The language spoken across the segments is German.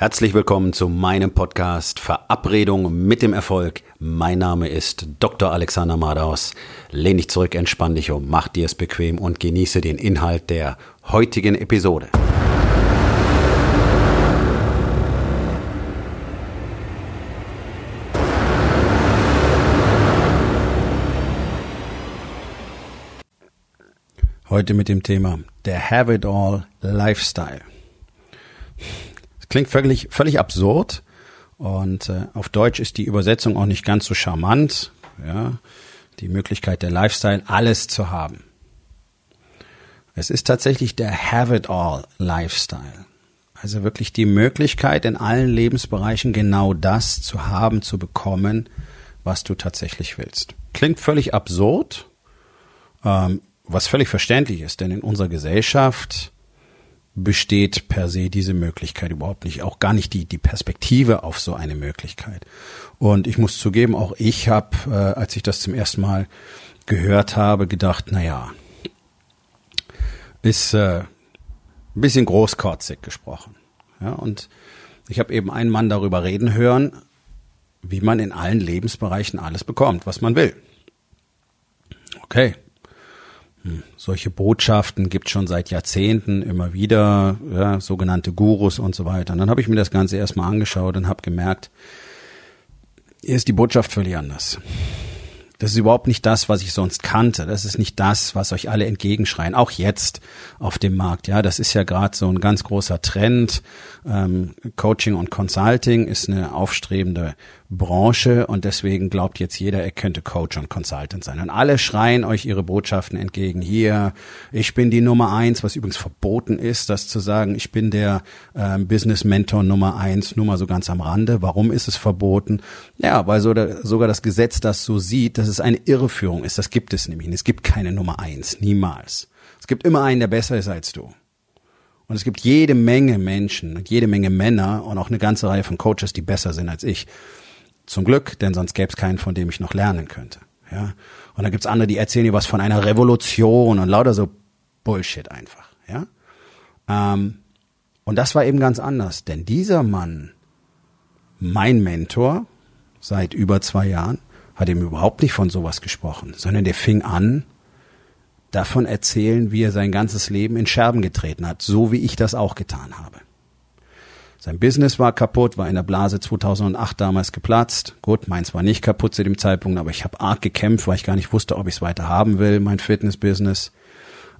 Herzlich willkommen zu meinem Podcast Verabredung mit dem Erfolg. Mein Name ist Dr. Alexander Madaus. Lehn dich zurück, entspann dich um, mach dir es bequem und genieße den Inhalt der heutigen Episode. Heute mit dem Thema der Have It All Lifestyle. Klingt völlig, völlig absurd. Und äh, auf Deutsch ist die Übersetzung auch nicht ganz so charmant. Ja, die Möglichkeit der Lifestyle, alles zu haben. Es ist tatsächlich der Have it all Lifestyle. Also wirklich die Möglichkeit, in allen Lebensbereichen genau das zu haben, zu bekommen, was du tatsächlich willst. Klingt völlig absurd, ähm, was völlig verständlich ist, denn in unserer Gesellschaft besteht per se diese Möglichkeit überhaupt nicht, auch gar nicht die, die Perspektive auf so eine Möglichkeit. Und ich muss zugeben, auch ich habe, äh, als ich das zum ersten Mal gehört habe, gedacht, na ja, ist äh, ein bisschen großkotzig gesprochen. Ja, und ich habe eben einen Mann darüber reden hören, wie man in allen Lebensbereichen alles bekommt, was man will. Okay, solche Botschaften gibt schon seit Jahrzehnten immer wieder, ja, sogenannte Gurus und so weiter. Und dann habe ich mir das Ganze erstmal angeschaut und habe gemerkt, hier ist die Botschaft völlig anders. Das ist überhaupt nicht das, was ich sonst kannte. Das ist nicht das, was euch alle entgegenschreien. Auch jetzt auf dem Markt. Ja, das ist ja gerade so ein ganz großer Trend. Ähm, Coaching und Consulting ist eine aufstrebende Branche und deswegen glaubt jetzt jeder, er könnte Coach und Consultant sein. Und alle schreien euch ihre Botschaften entgegen. Hier, ich bin die Nummer eins, was übrigens verboten ist, das zu sagen, ich bin der ähm, Business Mentor Nummer eins, nur mal so ganz am Rande. Warum ist es verboten? Ja, weil so der, sogar das Gesetz das so sieht, dass es eine Irreführung ist. Das gibt es nämlich. Es gibt keine Nummer eins, niemals. Es gibt immer einen, der besser ist als du. Und es gibt jede Menge Menschen und jede Menge Männer und auch eine ganze Reihe von Coaches, die besser sind als ich. Zum Glück, denn sonst gäbe es keinen, von dem ich noch lernen könnte. Ja. Und dann gibt's andere, die erzählen dir was von einer Revolution und lauter so Bullshit einfach. Ja. Ähm, und das war eben ganz anders, denn dieser Mann, mein Mentor seit über zwei Jahren, hat ihm überhaupt nicht von sowas gesprochen, sondern der fing an, davon erzählen, wie er sein ganzes Leben in Scherben getreten hat, so wie ich das auch getan habe. Sein Business war kaputt, war in der Blase 2008 damals geplatzt. Gut, meins war nicht kaputt zu dem Zeitpunkt, aber ich habe arg gekämpft, weil ich gar nicht wusste, ob ich es weiter haben will, mein Fitness-Business.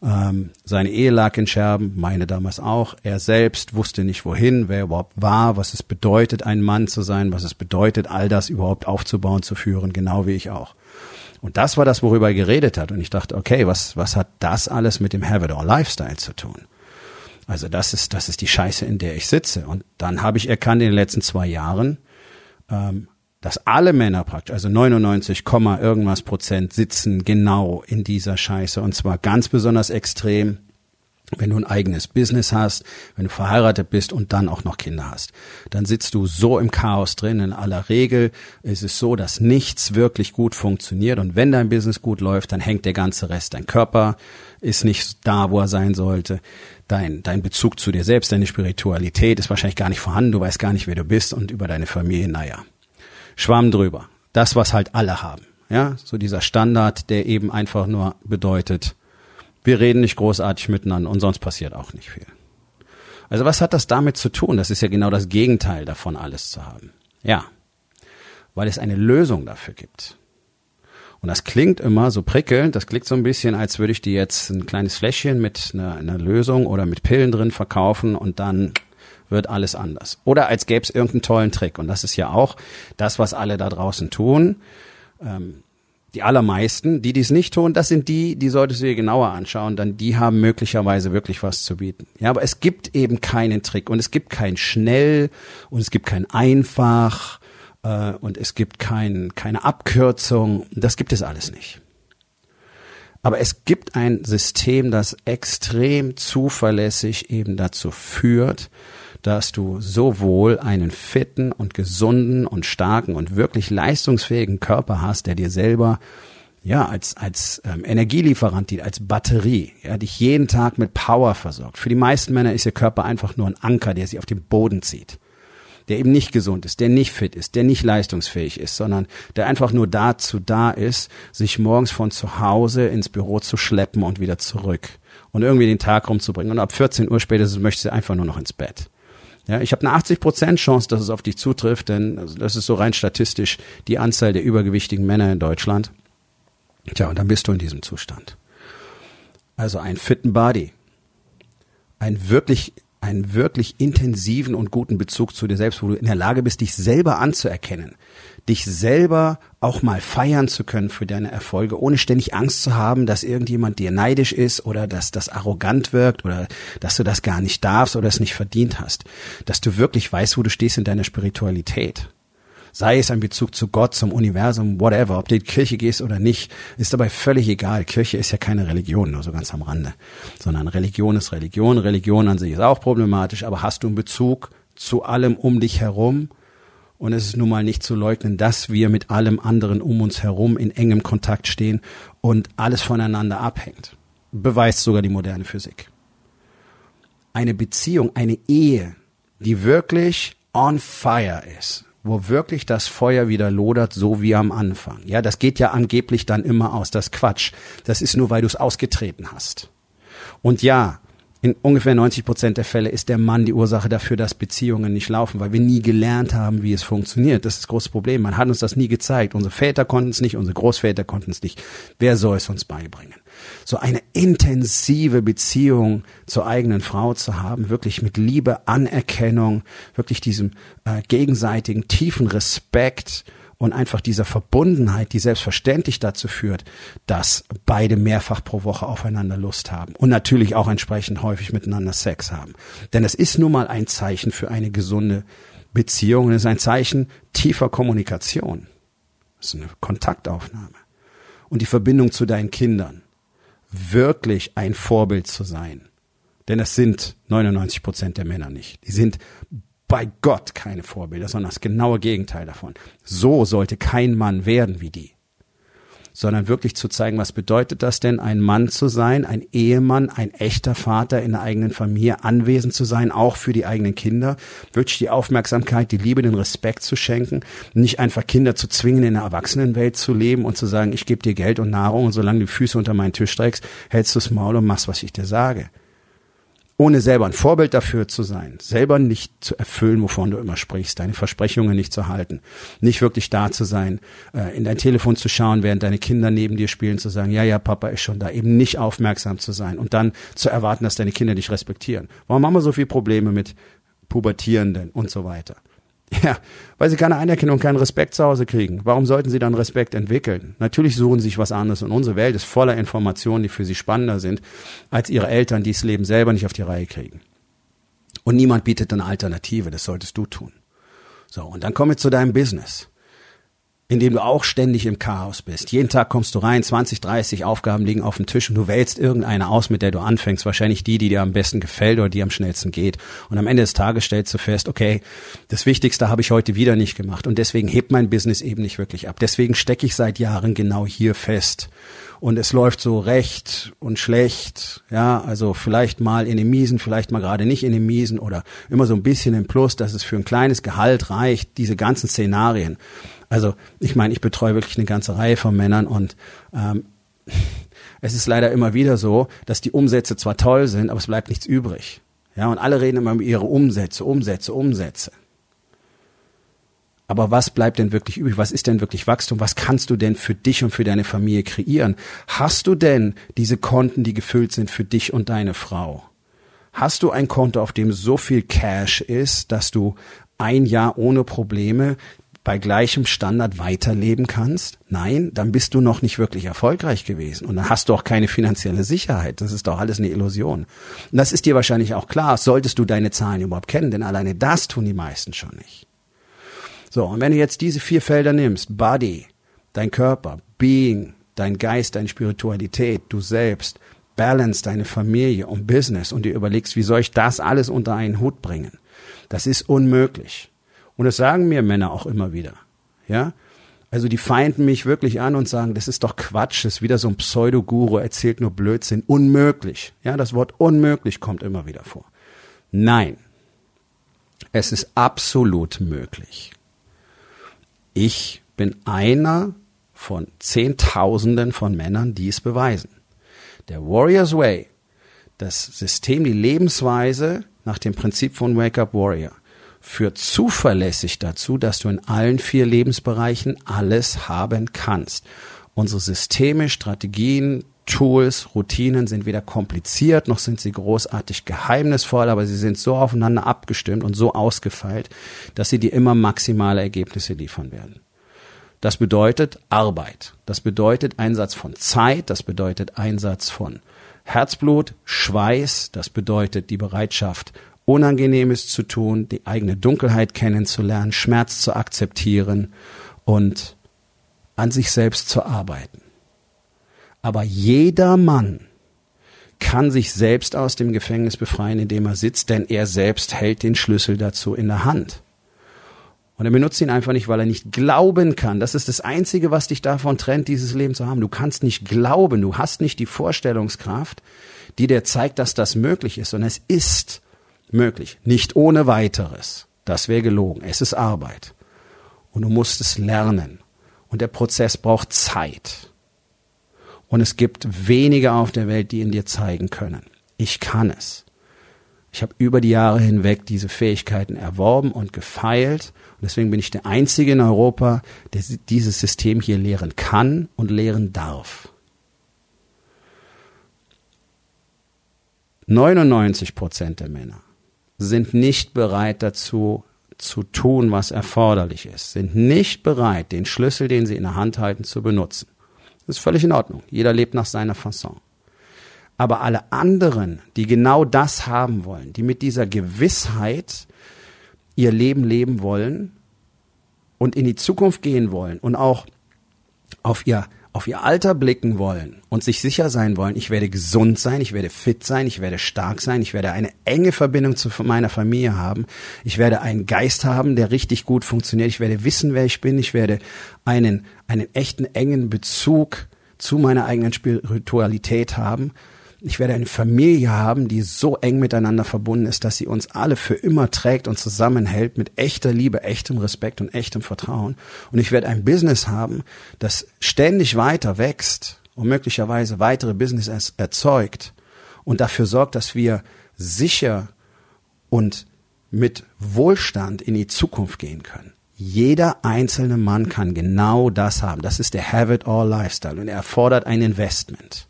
Ähm, seine Ehe lag in Scherben, meine damals auch. Er selbst wusste nicht wohin, wer überhaupt war, was es bedeutet, ein Mann zu sein, was es bedeutet, all das überhaupt aufzubauen, zu führen, genau wie ich auch. Und das war das, worüber er geredet hat. Und ich dachte, okay, was, was hat das alles mit dem Have It All Lifestyle zu tun? Also das ist, das ist die Scheiße, in der ich sitze. Und dann habe ich erkannt in den letzten zwei Jahren, ähm, dass alle Männer praktisch, also 99, irgendwas Prozent sitzen genau in dieser Scheiße. Und zwar ganz besonders extrem wenn du ein eigenes Business hast, wenn du verheiratet bist und dann auch noch Kinder hast, dann sitzt du so im Chaos drin. In aller Regel ist es so, dass nichts wirklich gut funktioniert und wenn dein Business gut läuft, dann hängt der ganze Rest. Dein Körper ist nicht da, wo er sein sollte. Dein, dein Bezug zu dir selbst, deine Spiritualität ist wahrscheinlich gar nicht vorhanden. Du weißt gar nicht, wer du bist und über deine Familie, naja. Schwamm drüber. Das, was halt alle haben. Ja, so dieser Standard, der eben einfach nur bedeutet, wir reden nicht großartig miteinander und sonst passiert auch nicht viel. Also was hat das damit zu tun? Das ist ja genau das Gegenteil davon, alles zu haben. Ja, weil es eine Lösung dafür gibt. Und das klingt immer so prickelnd, das klingt so ein bisschen, als würde ich dir jetzt ein kleines Fläschchen mit einer, einer Lösung oder mit Pillen drin verkaufen und dann wird alles anders. Oder als gäbe es irgendeinen tollen Trick. Und das ist ja auch das, was alle da draußen tun. Ähm, die allermeisten, die dies nicht tun, das sind die, die solltest du dir genauer anschauen, dann die haben möglicherweise wirklich was zu bieten. Ja, aber es gibt eben keinen Trick und es gibt kein schnell und es gibt kein einfach äh, und es gibt kein, keine Abkürzung. Das gibt es alles nicht. Aber es gibt ein System, das extrem zuverlässig eben dazu führt, dass du sowohl einen fitten und gesunden und starken und wirklich leistungsfähigen Körper hast, der dir selber ja, als, als ähm, Energielieferant, die, als Batterie, ja, dich jeden Tag mit Power versorgt. Für die meisten Männer ist ihr Körper einfach nur ein Anker, der sie auf den Boden zieht. der eben nicht gesund ist, der nicht fit ist, der nicht leistungsfähig ist, sondern der einfach nur dazu da ist, sich morgens von zu Hause ins Büro zu schleppen und wieder zurück und irgendwie den Tag rumzubringen. Und ab 14 Uhr spätestens möchte sie einfach nur noch ins Bett. Ja, ich habe eine 80% Chance, dass es auf dich zutrifft, denn das ist so rein statistisch die Anzahl der übergewichtigen Männer in Deutschland. Tja, und dann bist du in diesem Zustand. Also einen fitten Body, ein wirklich einen wirklich intensiven und guten Bezug zu dir selbst, wo du in der Lage bist, dich selber anzuerkennen, dich selber auch mal feiern zu können für deine Erfolge, ohne ständig Angst zu haben, dass irgendjemand dir neidisch ist oder dass das arrogant wirkt oder dass du das gar nicht darfst oder es nicht verdient hast, dass du wirklich weißt, wo du stehst in deiner Spiritualität sei es ein Bezug zu Gott, zum Universum, whatever, ob du in die Kirche gehst oder nicht, ist dabei völlig egal. Kirche ist ja keine Religion, nur so ganz am Rande, sondern Religion ist Religion. Religion an sich ist auch problematisch, aber hast du einen Bezug zu allem um dich herum? Und es ist nun mal nicht zu leugnen, dass wir mit allem anderen um uns herum in engem Kontakt stehen und alles voneinander abhängt. Beweist sogar die moderne Physik. Eine Beziehung, eine Ehe, die wirklich on fire ist, wo wirklich das Feuer wieder lodert, so wie am Anfang. Ja, das geht ja angeblich dann immer aus. Das Quatsch. Das ist nur, weil du es ausgetreten hast. Und ja, in ungefähr 90 Prozent der Fälle ist der Mann die Ursache dafür, dass Beziehungen nicht laufen, weil wir nie gelernt haben, wie es funktioniert. Das ist das große Problem. Man hat uns das nie gezeigt. Unsere Väter konnten es nicht, unsere Großväter konnten es nicht. Wer soll es uns beibringen? So eine intensive Beziehung zur eigenen Frau zu haben, wirklich mit Liebe, Anerkennung, wirklich diesem äh, gegenseitigen tiefen Respekt und einfach dieser Verbundenheit, die selbstverständlich dazu führt, dass beide mehrfach pro Woche aufeinander Lust haben und natürlich auch entsprechend häufig miteinander Sex haben. Denn es ist nun mal ein Zeichen für eine gesunde Beziehung und es ist ein Zeichen tiefer Kommunikation. Das ist eine Kontaktaufnahme. Und die Verbindung zu deinen Kindern. Wirklich ein Vorbild zu sein. Denn es sind 99 Prozent der Männer nicht. Die sind bei Gott keine Vorbilder, sondern das genaue Gegenteil davon. So sollte kein Mann werden wie die. Sondern wirklich zu zeigen, was bedeutet das denn, ein Mann zu sein, ein Ehemann, ein echter Vater in der eigenen Familie, anwesend zu sein, auch für die eigenen Kinder, wirklich die Aufmerksamkeit, die Liebe, den Respekt zu schenken, nicht einfach Kinder zu zwingen, in der Erwachsenenwelt zu leben und zu sagen, ich gebe dir Geld und Nahrung und solange du Füße unter meinen Tisch streckst, hältst du das Maul und machst, was ich dir sage ohne selber ein Vorbild dafür zu sein, selber nicht zu erfüllen, wovon du immer sprichst, deine Versprechungen nicht zu halten, nicht wirklich da zu sein, äh, in dein Telefon zu schauen, während deine Kinder neben dir spielen, zu sagen, ja, ja, Papa ist schon da, eben nicht aufmerksam zu sein und dann zu erwarten, dass deine Kinder dich respektieren. Warum haben wir so viele Probleme mit Pubertierenden und so weiter? Ja, weil sie keine Anerkennung, keinen Respekt zu Hause kriegen. Warum sollten sie dann Respekt entwickeln? Natürlich suchen sie sich was anderes und unsere Welt ist voller Informationen, die für sie spannender sind, als ihre Eltern, die das Leben selber nicht auf die Reihe kriegen. Und niemand bietet eine Alternative, das solltest du tun. So, und dann kommen wir zu deinem Business in dem du auch ständig im Chaos bist. Jeden Tag kommst du rein, 20, 30 Aufgaben liegen auf dem Tisch und du wählst irgendeine aus, mit der du anfängst. Wahrscheinlich die, die dir am besten gefällt oder die am schnellsten geht. Und am Ende des Tages stellst du fest, okay, das Wichtigste habe ich heute wieder nicht gemacht und deswegen hebt mein Business eben nicht wirklich ab. Deswegen stecke ich seit Jahren genau hier fest. Und es läuft so recht und schlecht, ja, also vielleicht mal in den Miesen, vielleicht mal gerade nicht in den Miesen oder immer so ein bisschen im Plus, dass es für ein kleines Gehalt reicht, diese ganzen Szenarien. Also ich meine, ich betreue wirklich eine ganze Reihe von Männern und ähm, es ist leider immer wieder so, dass die Umsätze zwar toll sind, aber es bleibt nichts übrig. Ja, und alle reden immer über ihre Umsätze, Umsätze, Umsätze. Aber was bleibt denn wirklich übrig? Was ist denn wirklich Wachstum? Was kannst du denn für dich und für deine Familie kreieren? Hast du denn diese Konten, die gefüllt sind für dich und deine Frau? Hast du ein Konto, auf dem so viel Cash ist, dass du ein Jahr ohne Probleme bei gleichem Standard weiterleben kannst? Nein, dann bist du noch nicht wirklich erfolgreich gewesen. Und dann hast du auch keine finanzielle Sicherheit. Das ist doch alles eine Illusion. Und das ist dir wahrscheinlich auch klar, solltest du deine Zahlen überhaupt kennen, denn alleine das tun die meisten schon nicht. So, und wenn du jetzt diese vier Felder nimmst, Body, dein Körper, Being, dein Geist, deine Spiritualität, du selbst, Balance, deine Familie und Business und dir überlegst, wie soll ich das alles unter einen Hut bringen? Das ist unmöglich. Und das sagen mir Männer auch immer wieder. Ja? Also die feinden mich wirklich an und sagen, das ist doch Quatsch, das ist wieder so ein Pseudoguru, erzählt nur Blödsinn. Unmöglich. Ja, das Wort unmöglich kommt immer wieder vor. Nein. Es ist absolut möglich. Ich bin einer von Zehntausenden von Männern, die es beweisen. Der Warrior's Way, das System, die Lebensweise nach dem Prinzip von Wake Up Warrior, führt zuverlässig dazu, dass du in allen vier Lebensbereichen alles haben kannst. Unsere Systeme, Strategien, Tools, Routinen sind weder kompliziert noch sind sie großartig geheimnisvoll, aber sie sind so aufeinander abgestimmt und so ausgefeilt, dass sie dir immer maximale Ergebnisse liefern werden. Das bedeutet Arbeit. Das bedeutet Einsatz von Zeit. Das bedeutet Einsatz von Herzblut, Schweiß. Das bedeutet die Bereitschaft, Unangenehmes zu tun, die eigene Dunkelheit kennenzulernen, Schmerz zu akzeptieren und an sich selbst zu arbeiten. Aber jeder Mann kann sich selbst aus dem Gefängnis befreien, in dem er sitzt, denn er selbst hält den Schlüssel dazu in der Hand. Und er benutzt ihn einfach nicht, weil er nicht glauben kann. Das ist das Einzige, was dich davon trennt, dieses Leben zu haben. Du kannst nicht glauben, du hast nicht die Vorstellungskraft, die dir zeigt, dass das möglich ist. Und es ist möglich. Nicht ohne weiteres. Das wäre gelogen. Es ist Arbeit. Und du musst es lernen. Und der Prozess braucht Zeit. Und es gibt wenige auf der Welt, die ihn dir zeigen können. Ich kann es. Ich habe über die Jahre hinweg diese Fähigkeiten erworben und gefeilt. Und deswegen bin ich der Einzige in Europa, der dieses System hier lehren kann und lehren darf. 99 Prozent der Männer sind nicht bereit dazu, zu tun, was erforderlich ist, sind nicht bereit, den Schlüssel, den sie in der Hand halten, zu benutzen. Das ist völlig in Ordnung. Jeder lebt nach seiner Fasson. Aber alle anderen, die genau das haben wollen, die mit dieser Gewissheit ihr Leben leben wollen und in die Zukunft gehen wollen und auch auf ihr auf ihr Alter blicken wollen und sich sicher sein wollen, ich werde gesund sein, ich werde fit sein, ich werde stark sein, ich werde eine enge Verbindung zu meiner Familie haben, ich werde einen Geist haben, der richtig gut funktioniert, ich werde wissen, wer ich bin, ich werde einen, einen echten engen Bezug zu meiner eigenen Spiritualität haben ich werde eine Familie haben, die so eng miteinander verbunden ist, dass sie uns alle für immer trägt und zusammenhält mit echter Liebe, echtem Respekt und echtem Vertrauen. Und ich werde ein Business haben, das ständig weiter wächst und möglicherweise weitere Business erzeugt und dafür sorgt, dass wir sicher und mit Wohlstand in die Zukunft gehen können. Jeder einzelne Mann kann genau das haben. Das ist der Have It All Lifestyle und er erfordert ein Investment.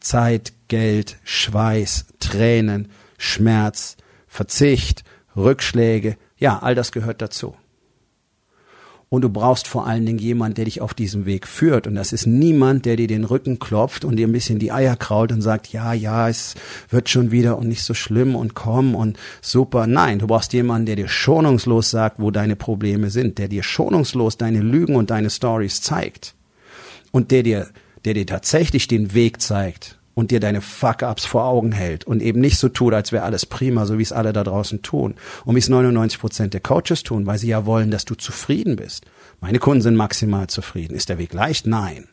Zeit, Geld, Schweiß, Tränen, Schmerz, Verzicht, Rückschläge, ja, all das gehört dazu. Und du brauchst vor allen Dingen jemand, der dich auf diesem Weg führt. Und das ist niemand, der dir den Rücken klopft und dir ein bisschen die Eier krault und sagt, ja, ja, es wird schon wieder und nicht so schlimm und komm und super. Nein, du brauchst jemanden, der dir schonungslos sagt, wo deine Probleme sind, der dir schonungslos deine Lügen und deine Stories zeigt. Und der dir der dir tatsächlich den Weg zeigt und dir deine Fuck-ups vor Augen hält und eben nicht so tut, als wäre alles prima, so wie es alle da draußen tun und wie es 99 Prozent der Coaches tun, weil sie ja wollen, dass du zufrieden bist. Meine Kunden sind maximal zufrieden. Ist der Weg leicht? Nein.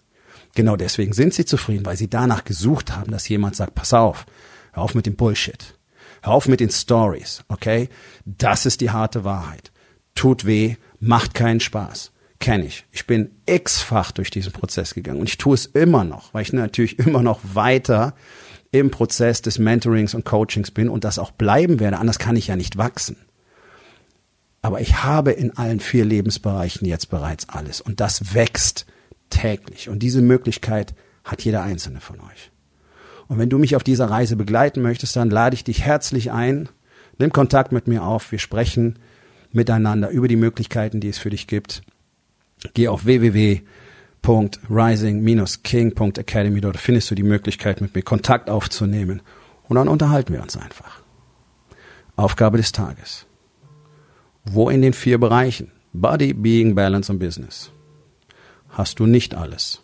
Genau deswegen sind sie zufrieden, weil sie danach gesucht haben, dass jemand sagt, pass auf, hör auf mit dem Bullshit. Hör auf mit den Stories, okay? Das ist die harte Wahrheit. Tut weh, macht keinen Spaß kenne ich. Ich bin x-fach durch diesen Prozess gegangen und ich tue es immer noch, weil ich natürlich immer noch weiter im Prozess des Mentorings und Coachings bin und das auch bleiben werde. Anders kann ich ja nicht wachsen. Aber ich habe in allen vier Lebensbereichen jetzt bereits alles und das wächst täglich und diese Möglichkeit hat jeder einzelne von euch. Und wenn du mich auf dieser Reise begleiten möchtest, dann lade ich dich herzlich ein. Nimm Kontakt mit mir auf. Wir sprechen miteinander über die Möglichkeiten, die es für dich gibt. Geh auf www.rising-king.academy. Dort findest du die Möglichkeit, mit mir Kontakt aufzunehmen. Und dann unterhalten wir uns einfach. Aufgabe des Tages. Wo in den vier Bereichen Body, Being, Balance und Business hast du nicht alles?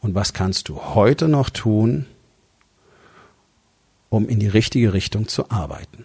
Und was kannst du heute noch tun, um in die richtige Richtung zu arbeiten?